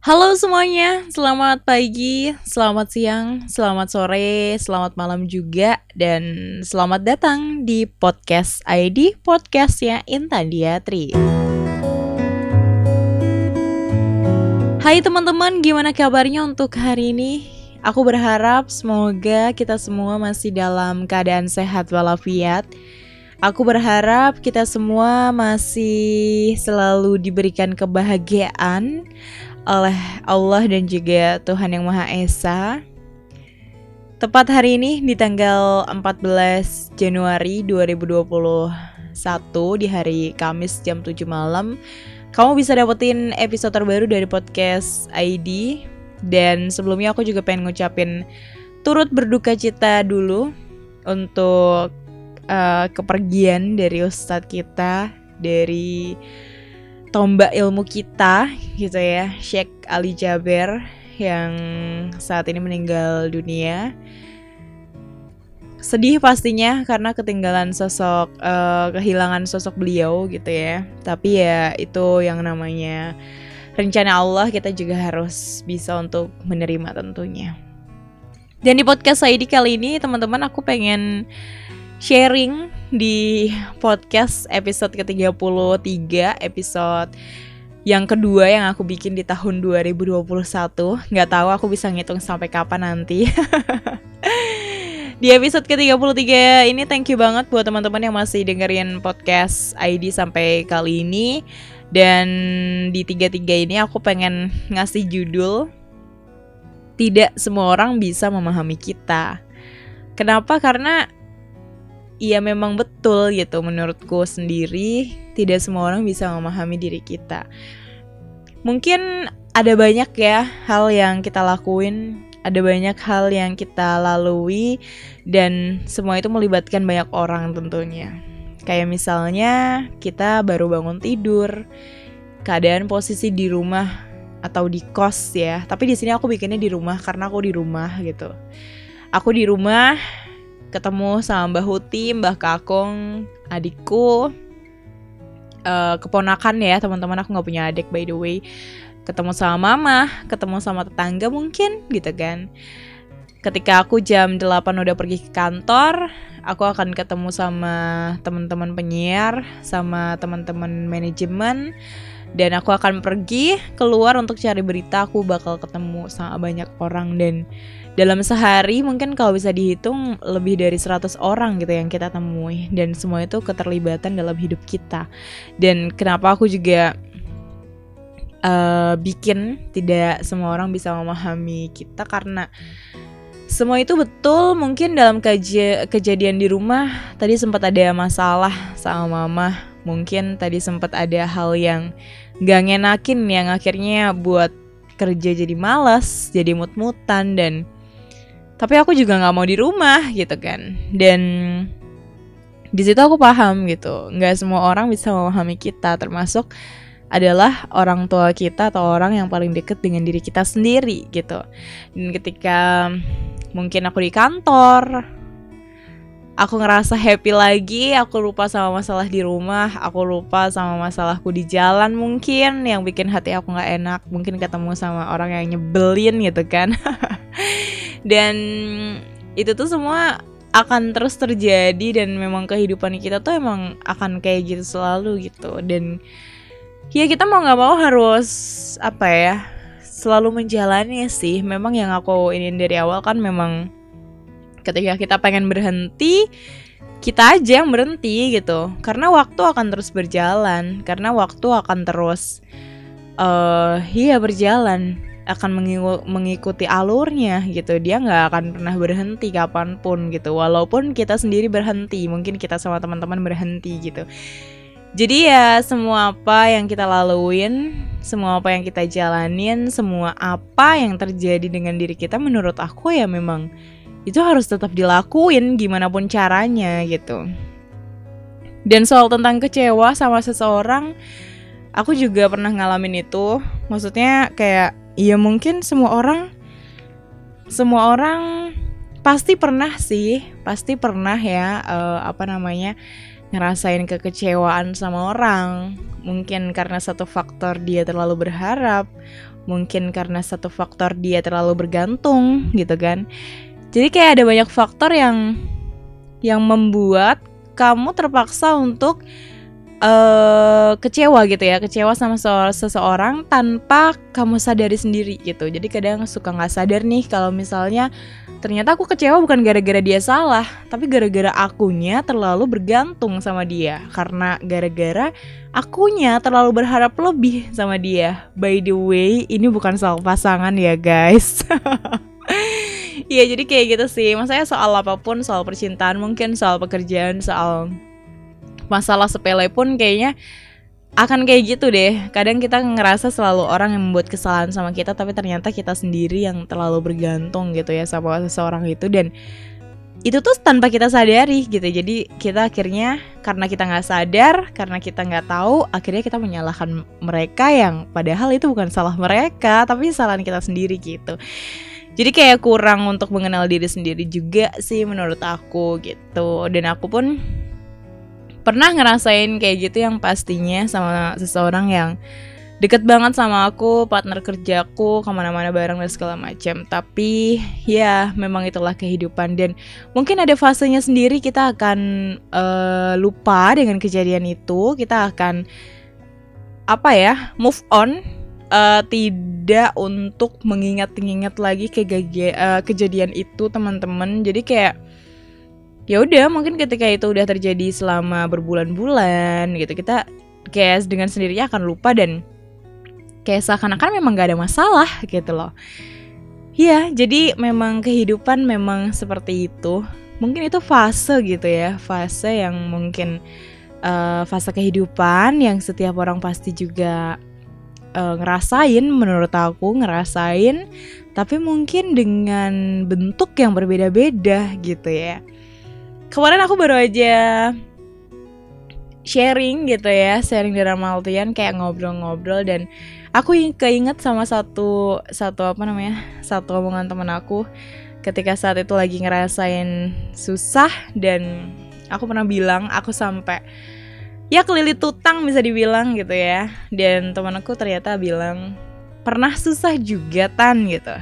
Halo semuanya, selamat pagi, selamat siang, selamat sore, selamat malam juga, dan selamat datang di podcast ID podcastnya Intan Diatri. Hai teman-teman, gimana kabarnya untuk hari ini? Aku berharap semoga kita semua masih dalam keadaan sehat walafiat. Aku berharap kita semua masih selalu diberikan kebahagiaan oleh Allah dan juga Tuhan Yang Maha Esa. Tepat hari ini di tanggal 14 Januari 2021 di hari Kamis jam 7 malam kamu bisa dapetin episode terbaru dari podcast ID dan sebelumnya aku juga pengen ngucapin turut berduka cita dulu untuk uh, kepergian dari ustadz kita dari tombak ilmu kita gitu ya Sheikh Ali Jaber yang saat ini meninggal dunia. Sedih pastinya karena ketinggalan sosok uh, kehilangan sosok beliau gitu ya. Tapi ya itu yang namanya rencana Allah kita juga harus bisa untuk menerima tentunya. Dan di podcast saya di kali ini teman-teman aku pengen sharing di podcast episode ke-33 episode yang kedua yang aku bikin di tahun 2021 nggak tahu aku bisa ngitung sampai kapan nanti. Di episode ke-33 ini thank you banget buat teman-teman yang masih dengerin podcast ID sampai kali ini. Dan di tiga-tiga ini aku pengen ngasih judul tidak semua orang bisa memahami kita. Kenapa? Karena Iya memang betul gitu menurutku sendiri tidak semua orang bisa memahami diri kita. Mungkin ada banyak ya hal yang kita lakuin, ada banyak hal yang kita lalui dan semua itu melibatkan banyak orang tentunya. Kayak misalnya kita baru bangun tidur, keadaan posisi di rumah atau di kos ya. Tapi di sini aku bikinnya di rumah karena aku di rumah gitu. Aku di rumah ketemu sama Mbah Huti, Mbah Kakong, adikku, uh, keponakan ya teman-teman aku nggak punya adik by the way. Ketemu sama mama, ketemu sama tetangga mungkin gitu kan. Ketika aku jam 8 udah pergi ke kantor, aku akan ketemu sama teman-teman penyiar, sama teman-teman manajemen, dan aku akan pergi keluar untuk cari berita. Aku bakal ketemu sama banyak orang dan dalam sehari mungkin kalau bisa dihitung lebih dari 100 orang gitu yang kita temui. Dan semua itu keterlibatan dalam hidup kita. Dan kenapa aku juga uh, bikin tidak semua orang bisa memahami kita. Karena semua itu betul mungkin dalam kej kejadian di rumah tadi sempat ada masalah sama mama. Mungkin tadi sempat ada hal yang gak ngenakin yang akhirnya buat kerja jadi malas jadi mut-mutan dan tapi aku juga nggak mau di rumah gitu kan. Dan di situ aku paham gitu. Nggak semua orang bisa memahami kita termasuk adalah orang tua kita atau orang yang paling deket dengan diri kita sendiri gitu. Dan ketika mungkin aku di kantor aku ngerasa happy lagi, aku lupa sama masalah di rumah, aku lupa sama masalahku di jalan mungkin yang bikin hati aku nggak enak, mungkin ketemu sama orang yang nyebelin gitu kan. dan itu tuh semua akan terus terjadi dan memang kehidupan kita tuh emang akan kayak gitu selalu gitu. Dan ya kita mau nggak mau harus apa ya selalu menjalani sih. Memang yang aku ini dari awal kan memang ketika kita pengen berhenti kita aja yang berhenti gitu. Karena waktu akan terus berjalan karena waktu akan terus uh, iya berjalan akan mengikuti alurnya gitu. Dia nggak akan pernah berhenti kapan pun gitu. Walaupun kita sendiri berhenti mungkin kita sama teman-teman berhenti gitu. Jadi ya semua apa yang kita laluin semua apa yang kita jalanin semua apa yang terjadi dengan diri kita menurut aku ya memang itu harus tetap dilakuin gimana pun caranya gitu. Dan soal tentang kecewa sama seseorang aku juga pernah ngalamin itu. Maksudnya kayak Iya mungkin semua orang semua orang pasti pernah sih, pasti pernah ya uh, apa namanya ngerasain kekecewaan sama orang. Mungkin karena satu faktor dia terlalu berharap, mungkin karena satu faktor dia terlalu bergantung gitu kan jadi kayak ada banyak faktor yang yang membuat kamu terpaksa untuk uh, kecewa gitu ya kecewa sama seseorang tanpa kamu sadari sendiri gitu. Jadi kadang suka nggak sadar nih kalau misalnya ternyata aku kecewa bukan gara-gara dia salah tapi gara-gara akunya terlalu bergantung sama dia. Karena gara-gara akunya terlalu berharap lebih sama dia. By the way ini bukan soal pasangan ya guys. Iya jadi kayak gitu sih. Maksudnya soal apa pun Soal percintaan mungkin Soal pekerjaan Soal masalah sepele pun kayaknya akan kayak gitu deh. Kadang kita ngerasa selalu orang yang membuat kesalahan sama kita Tapi ternyata kita sendiri yang terlalu bergantung gitu ya Sama seseorang itu. Dan itu tuh tanpa kita sadari gitu. Jadi kita akhirnya karena kita nggak sadar karena kita nggak tahu akhirnya kita menyalahkan mereka yang padahal itu bukan salah mereka tapi kesalahan kita sendiri gitu. Jadi kayak kurang untuk mengenal diri sendiri juga sih menurut aku gitu. Dan aku pun pernah ngerasain kayak gitu yang pastinya sama seseorang yang deket banget sama aku, partner kerjaku, ke mana-mana bareng dan segala macam. Tapi ya memang itulah kehidupan. Dan mungkin ada fasenya sendiri kita akan uh, lupa dengan kejadian itu, kita akan apa ya move on uh, tidak untuk mengingat-ingat lagi ke uh, kejadian itu teman-teman. Jadi kayak ya udah mungkin ketika itu udah terjadi selama berbulan-bulan gitu kita kayak dengan sendirinya akan lupa dan kayak seakan-akan memang gak ada masalah gitu loh Iya, jadi memang kehidupan memang seperti itu. Mungkin itu fase gitu ya, fase yang mungkin uh, fase kehidupan yang setiap orang pasti juga uh, ngerasain menurut aku ngerasain tapi mungkin dengan bentuk yang berbeda-beda gitu ya kemarin aku baru aja sharing gitu ya sharing di Ramaltian kayak ngobrol-ngobrol dan aku keinget sama satu satu apa namanya satu omongan temen aku ketika saat itu lagi ngerasain susah dan aku pernah bilang aku sampai ya kelilit tutang bisa dibilang gitu ya. Dan teman aku ternyata bilang pernah susah juga tan gitu.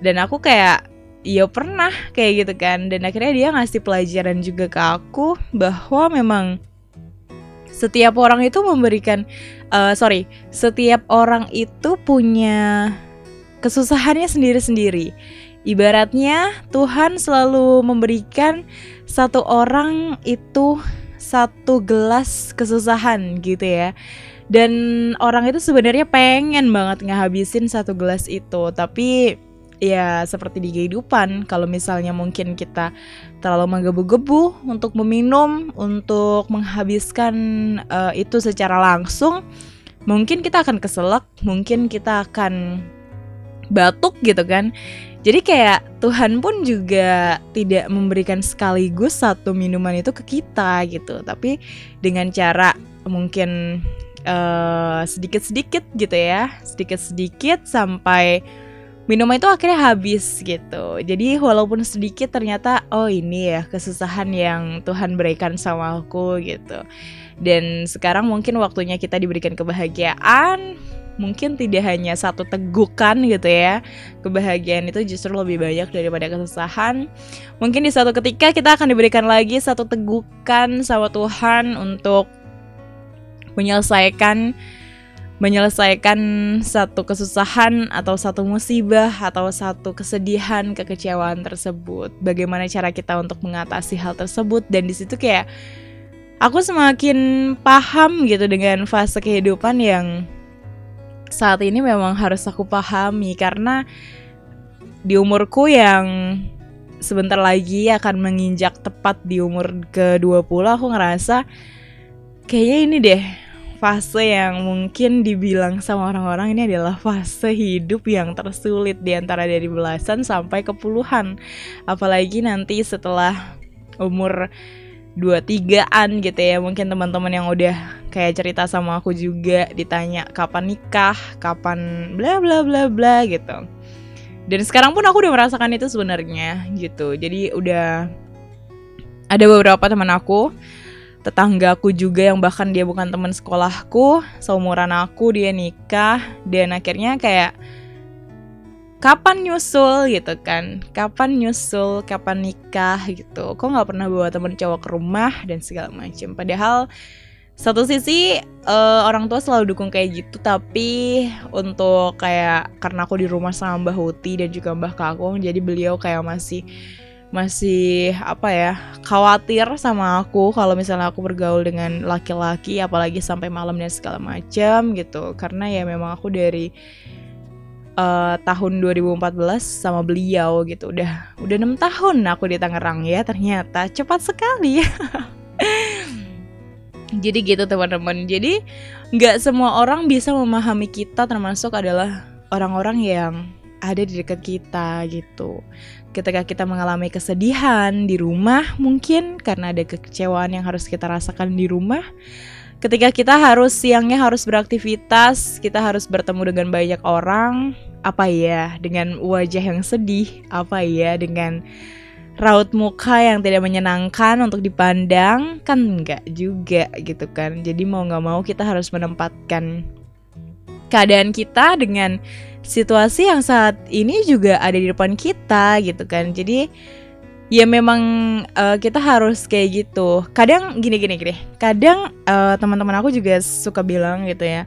Dan aku kayak ya pernah kayak gitu kan. Dan akhirnya dia ngasih pelajaran juga ke aku bahwa memang setiap orang itu memberikan uh, sorry setiap orang itu punya kesusahannya sendiri-sendiri. Ibaratnya Tuhan selalu memberikan satu orang itu satu gelas kesusahan gitu ya. Dan orang itu sebenarnya pengen banget ngehabisin satu gelas itu tapi ya seperti di kehidupan. Kalau misalnya mungkin kita terlalu menggebu-gebu untuk meminum untuk menghabiskan uh, itu secara langsung mungkin kita akan keselak mungkin kita akan batuk gitu kan. Jadi kayak Tuhan pun juga tidak memberikan sekaligus satu minuman itu ke kita gitu, tapi dengan cara mungkin sedikit eh, sedikit-sedikit gitu ya, sedikit-sedikit sampai minuman itu akhirnya habis gitu. Jadi walaupun sedikit ternyata oh ini ya kesusahan yang Tuhan berikan sama aku gitu. Dan sekarang mungkin waktunya kita diberikan kebahagiaan, mungkin tidak hanya satu tegukan gitu ya kebahagiaan itu justru lebih banyak daripada kesusahan mungkin di suatu ketika kita akan diberikan lagi satu tegukan sama Tuhan untuk menyelesaikan menyelesaikan satu kesusahan atau satu musibah atau satu kesedihan kekecewaan tersebut. Bagaimana cara kita untuk mengatasi hal tersebut? Dan di situ kayak aku semakin paham gitu dengan fase kehidupan yang saat ini memang harus aku pahami. Karena di umurku yang sebentar lagi akan menginjak tepat di umur ke-20 aku ngerasa kayaknya ini deh fase yang mungkin dibilang sama orang-orang ini adalah fase hidup yang tersulit di antara dari belasan sampai ke puluhan. Apalagi nanti setelah umur dua tigaan gitu ya mungkin teman-teman yang udah kayak cerita sama aku juga ditanya kapan nikah? Kapan bla bla bla bla gitu. Dan sekarang pun aku udah merasakan itu sebenarnya gitu. Jadi udah ada beberapa teman aku tetanggaku juga yang bahkan dia bukan teman sekolahku seumuran aku dia nikah dan akhirnya kayak kapan nyusul? gitu kan. Kapan nyusul? Kapan nikah? gitu. Kok nggak pernah bawa temen cowok ke rumah? dan segala macam padahal satu sisi uh, orang tua selalu dukung kayak gitu tapi untuk kayak karena aku di rumah sama Mbah Huti dan juga Mbah Kakung jadi beliau kayak masih masih apa ya khawatir sama aku kalau misalnya aku bergaul dengan laki-laki apalagi sampai malam dan segala macam gitu. Karena ya memang aku dari uh, tahun 2014 sama beliau gitu. Udah udah enam tahun aku di Tangerang ya ternyata. Cepat sekali. Jadi gitu teman-teman. Jadi nggak semua orang bisa memahami kita termasuk adalah orang-orang yang ada di dekat kita gitu. Ketika kita mengalami kesedihan di rumah mungkin karena ada kekecewaan yang harus kita rasakan di rumah ketika kita harus siangnya harus beraktivitas kita harus bertemu dengan banyak orang apa ya dengan wajah yang sedih apa ya dengan raut muka yang tidak menyenangkan untuk dipandang kan enggak juga gitu kan. Jadi mau nggak mau kita harus menempatkan keadaan kita dengan situasi yang saat ini juga ada di depan kita gitu kan. Jadi ya memang uh, kita harus kayak gitu. Kadang gini gini gini. Kadang uh, teman-teman aku juga suka bilang gitu ya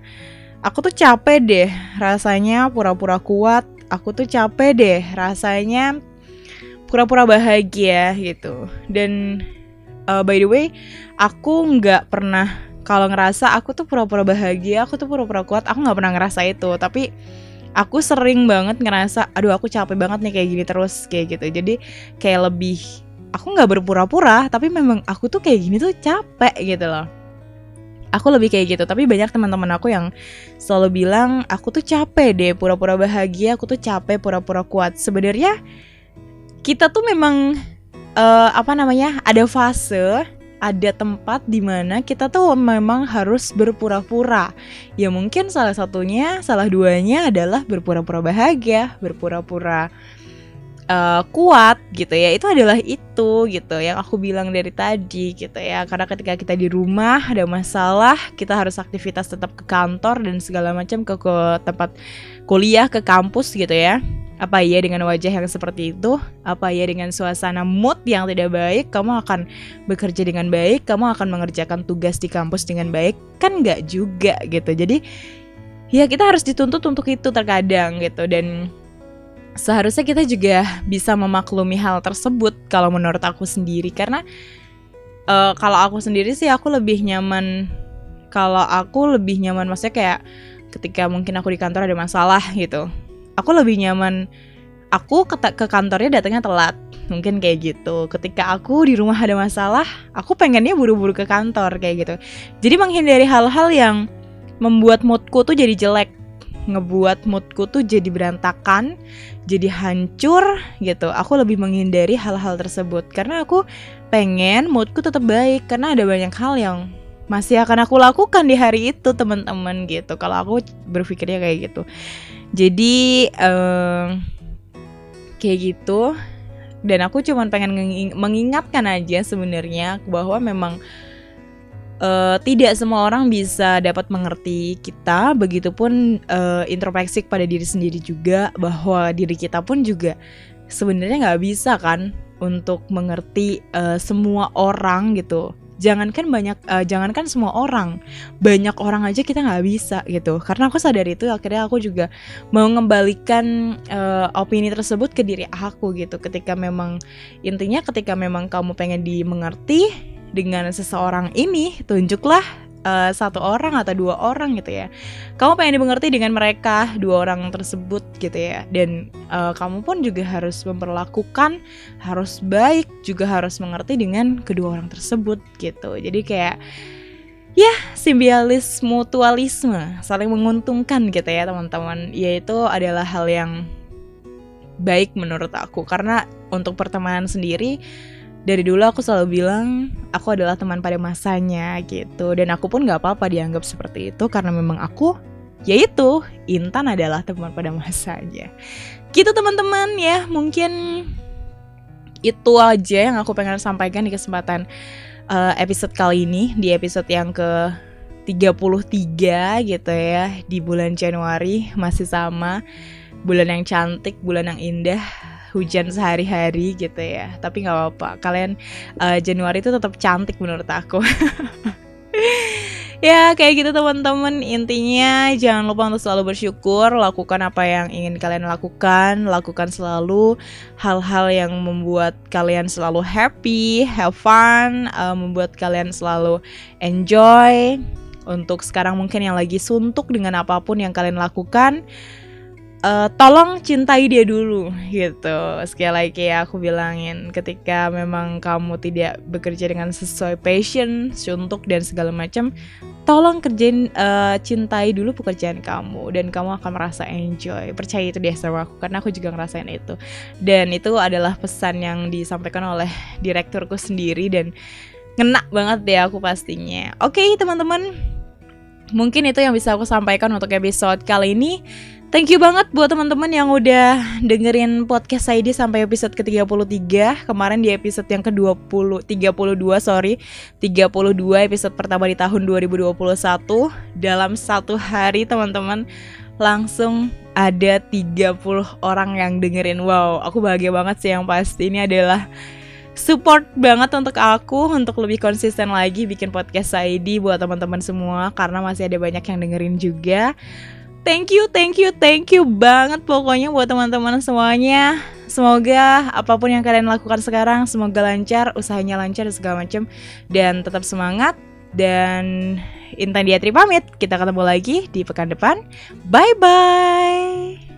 aku tuh capek deh rasanya pura-pura kuat. Aku tuh capek deh rasanya pura-pura bahagia gitu. Dan uh, by the way aku nggak pernah kalau ngerasa aku tuh pura-pura bahagia aku tuh pura-pura kuat aku nggak pernah ngerasa itu. Tapi aku sering banget ngerasa aduh aku capek banget nih kayak gini terus kayak gitu. Jadi kayak lebih aku nggak berpura-pura tapi memang aku tuh kayak gini tuh capek gitu loh. Aku lebih kayak gitu. Tapi banyak teman-teman aku yang selalu bilang aku tuh capek deh pura-pura bahagia aku tuh capek pura-pura kuat. Sebenarnya kita tuh memang uh, apa namanya ada fase ada tempat di mana kita tuh memang harus berpura-pura. Ya mungkin salah satunya, salah duanya adalah berpura-pura bahagia, berpura-pura uh, kuat gitu ya. Itu adalah itu gitu yang aku bilang dari tadi gitu ya. Karena ketika kita di rumah ada masalah, kita harus aktivitas tetap ke kantor dan segala macam ke ke tempat kuliah, ke kampus gitu ya apa ya dengan wajah yang seperti itu? Apa ya dengan suasana mood yang tidak baik? Kamu akan bekerja dengan baik? Kamu akan mengerjakan tugas di kampus dengan baik? Kan nggak juga gitu. Jadi ya kita harus dituntut untuk itu terkadang gitu dan seharusnya kita juga bisa memaklumi hal tersebut kalau menurut aku sendiri karena uh, kalau aku sendiri sih aku lebih nyaman kalau aku lebih nyaman maksudnya kayak ketika mungkin aku di kantor ada masalah gitu aku lebih nyaman aku ke, ke kantornya datangnya telat mungkin kayak gitu. Ketika aku di rumah ada masalah aku pengennya buru-buru ke kantor kayak gitu. Jadi menghindari hal-hal yang membuat moodku tuh jadi jelek ngebuat moodku tuh jadi berantakan jadi hancur gitu. Aku lebih menghindari hal-hal tersebut karena aku pengen moodku tetap baik karena ada banyak hal yang masih akan aku lakukan di hari itu teman-teman gitu. Kalau aku berpikirnya kayak gitu jadi uh, kayak gitu. Dan aku cuma pengen mengingatkan aja sebenarnya bahwa memang uh, tidak semua orang bisa dapat mengerti kita. Begitupun uh, introspeksi pada diri sendiri juga bahwa diri kita pun juga sebenarnya nggak bisa kan untuk mengerti uh, semua orang gitu jangankan banyak uh, jangankan semua orang banyak orang aja kita nggak bisa gitu. Karena aku sadar itu akhirnya aku juga mau mengembalikan uh, opini tersebut ke diri aku gitu. Ketika memang intinya ketika memang kamu pengen dimengerti dengan seseorang ini tunjuklah uh, satu orang atau dua orang gitu ya. Kamu pengen dimengerti dengan mereka dua orang tersebut gitu ya. Dan uh, kamu pun juga harus memperlakukan harus baik juga harus mengerti dengan kedua orang tersebut gitu. Jadi kayak ya simbiosis mutualisme saling menguntungkan gitu ya teman-teman. Yaitu adalah hal yang baik menurut aku. Karena untuk pertemanan sendiri dari dulu aku selalu bilang aku adalah teman pada masanya gitu. Dan aku pun nggak apa-apa dianggap seperti itu karena memang aku yaitu Intan adalah teman pada masanya. Gitu teman-teman ya. Mungkin itu aja yang aku pengen sampaikan di kesempatan uh, episode kali ini di episode yang ke 33 gitu ya di bulan Januari masih sama. Bulan yang cantik, bulan yang indah, hujan sehari-hari gitu ya. Tapi nggak apa-apa, kalian uh, Januari itu tetap cantik menurut aku. ya kayak gitu teman-teman. Intinya jangan lupa untuk selalu bersyukur. Lakukan apa yang ingin kalian lakukan. Lakukan selalu hal-hal yang membuat kalian selalu happy have fun uh, membuat kalian selalu enjoy. Untuk sekarang mungkin yang lagi suntuk dengan apa pun yang kalian lakukan uh, tolong cintai dia dulu gitu. Sekali lagi ya aku bilangin ketika memang kamu tidak bekerja dengan sesuai passion suntuk dan segala macam tolong kerjain uh, cintai dulu pekerjaan kamu dan kamu akan merasa enjoy. Percaya itu deh sama aku karena aku juga ngerasain itu. Dan itu adalah pesan yang disampaikan oleh direkturku sendiri dan ngena banget deh aku pastinya. Oke okay, teman-teman. Mungkin itu yang bisa aku sampaikan untuk episode kali ini Thank you banget buat teman-teman yang udah dengerin podcast saya sampai episode ke-33. Kemarin di episode yang ke-20 32 sorry, 32 episode pertama di tahun 2021 dalam satu hari teman-teman langsung ada 30 orang yang dengerin. Wow, aku bahagia banget sih yang pasti ini adalah support banget untuk aku untuk lebih konsisten lagi bikin podcast ID buat teman-teman semua karena masih ada banyak yang dengerin juga. Thank you, thank you, thank you banget pokoknya buat teman-teman semuanya. Semoga apa pun yang kalian lakukan sekarang semoga lancar, usahanya lancar dan segala macam dan tetap semangat dan Intan Diatri pamit. Kita ketemu lagi di pekan depan. Bye bye.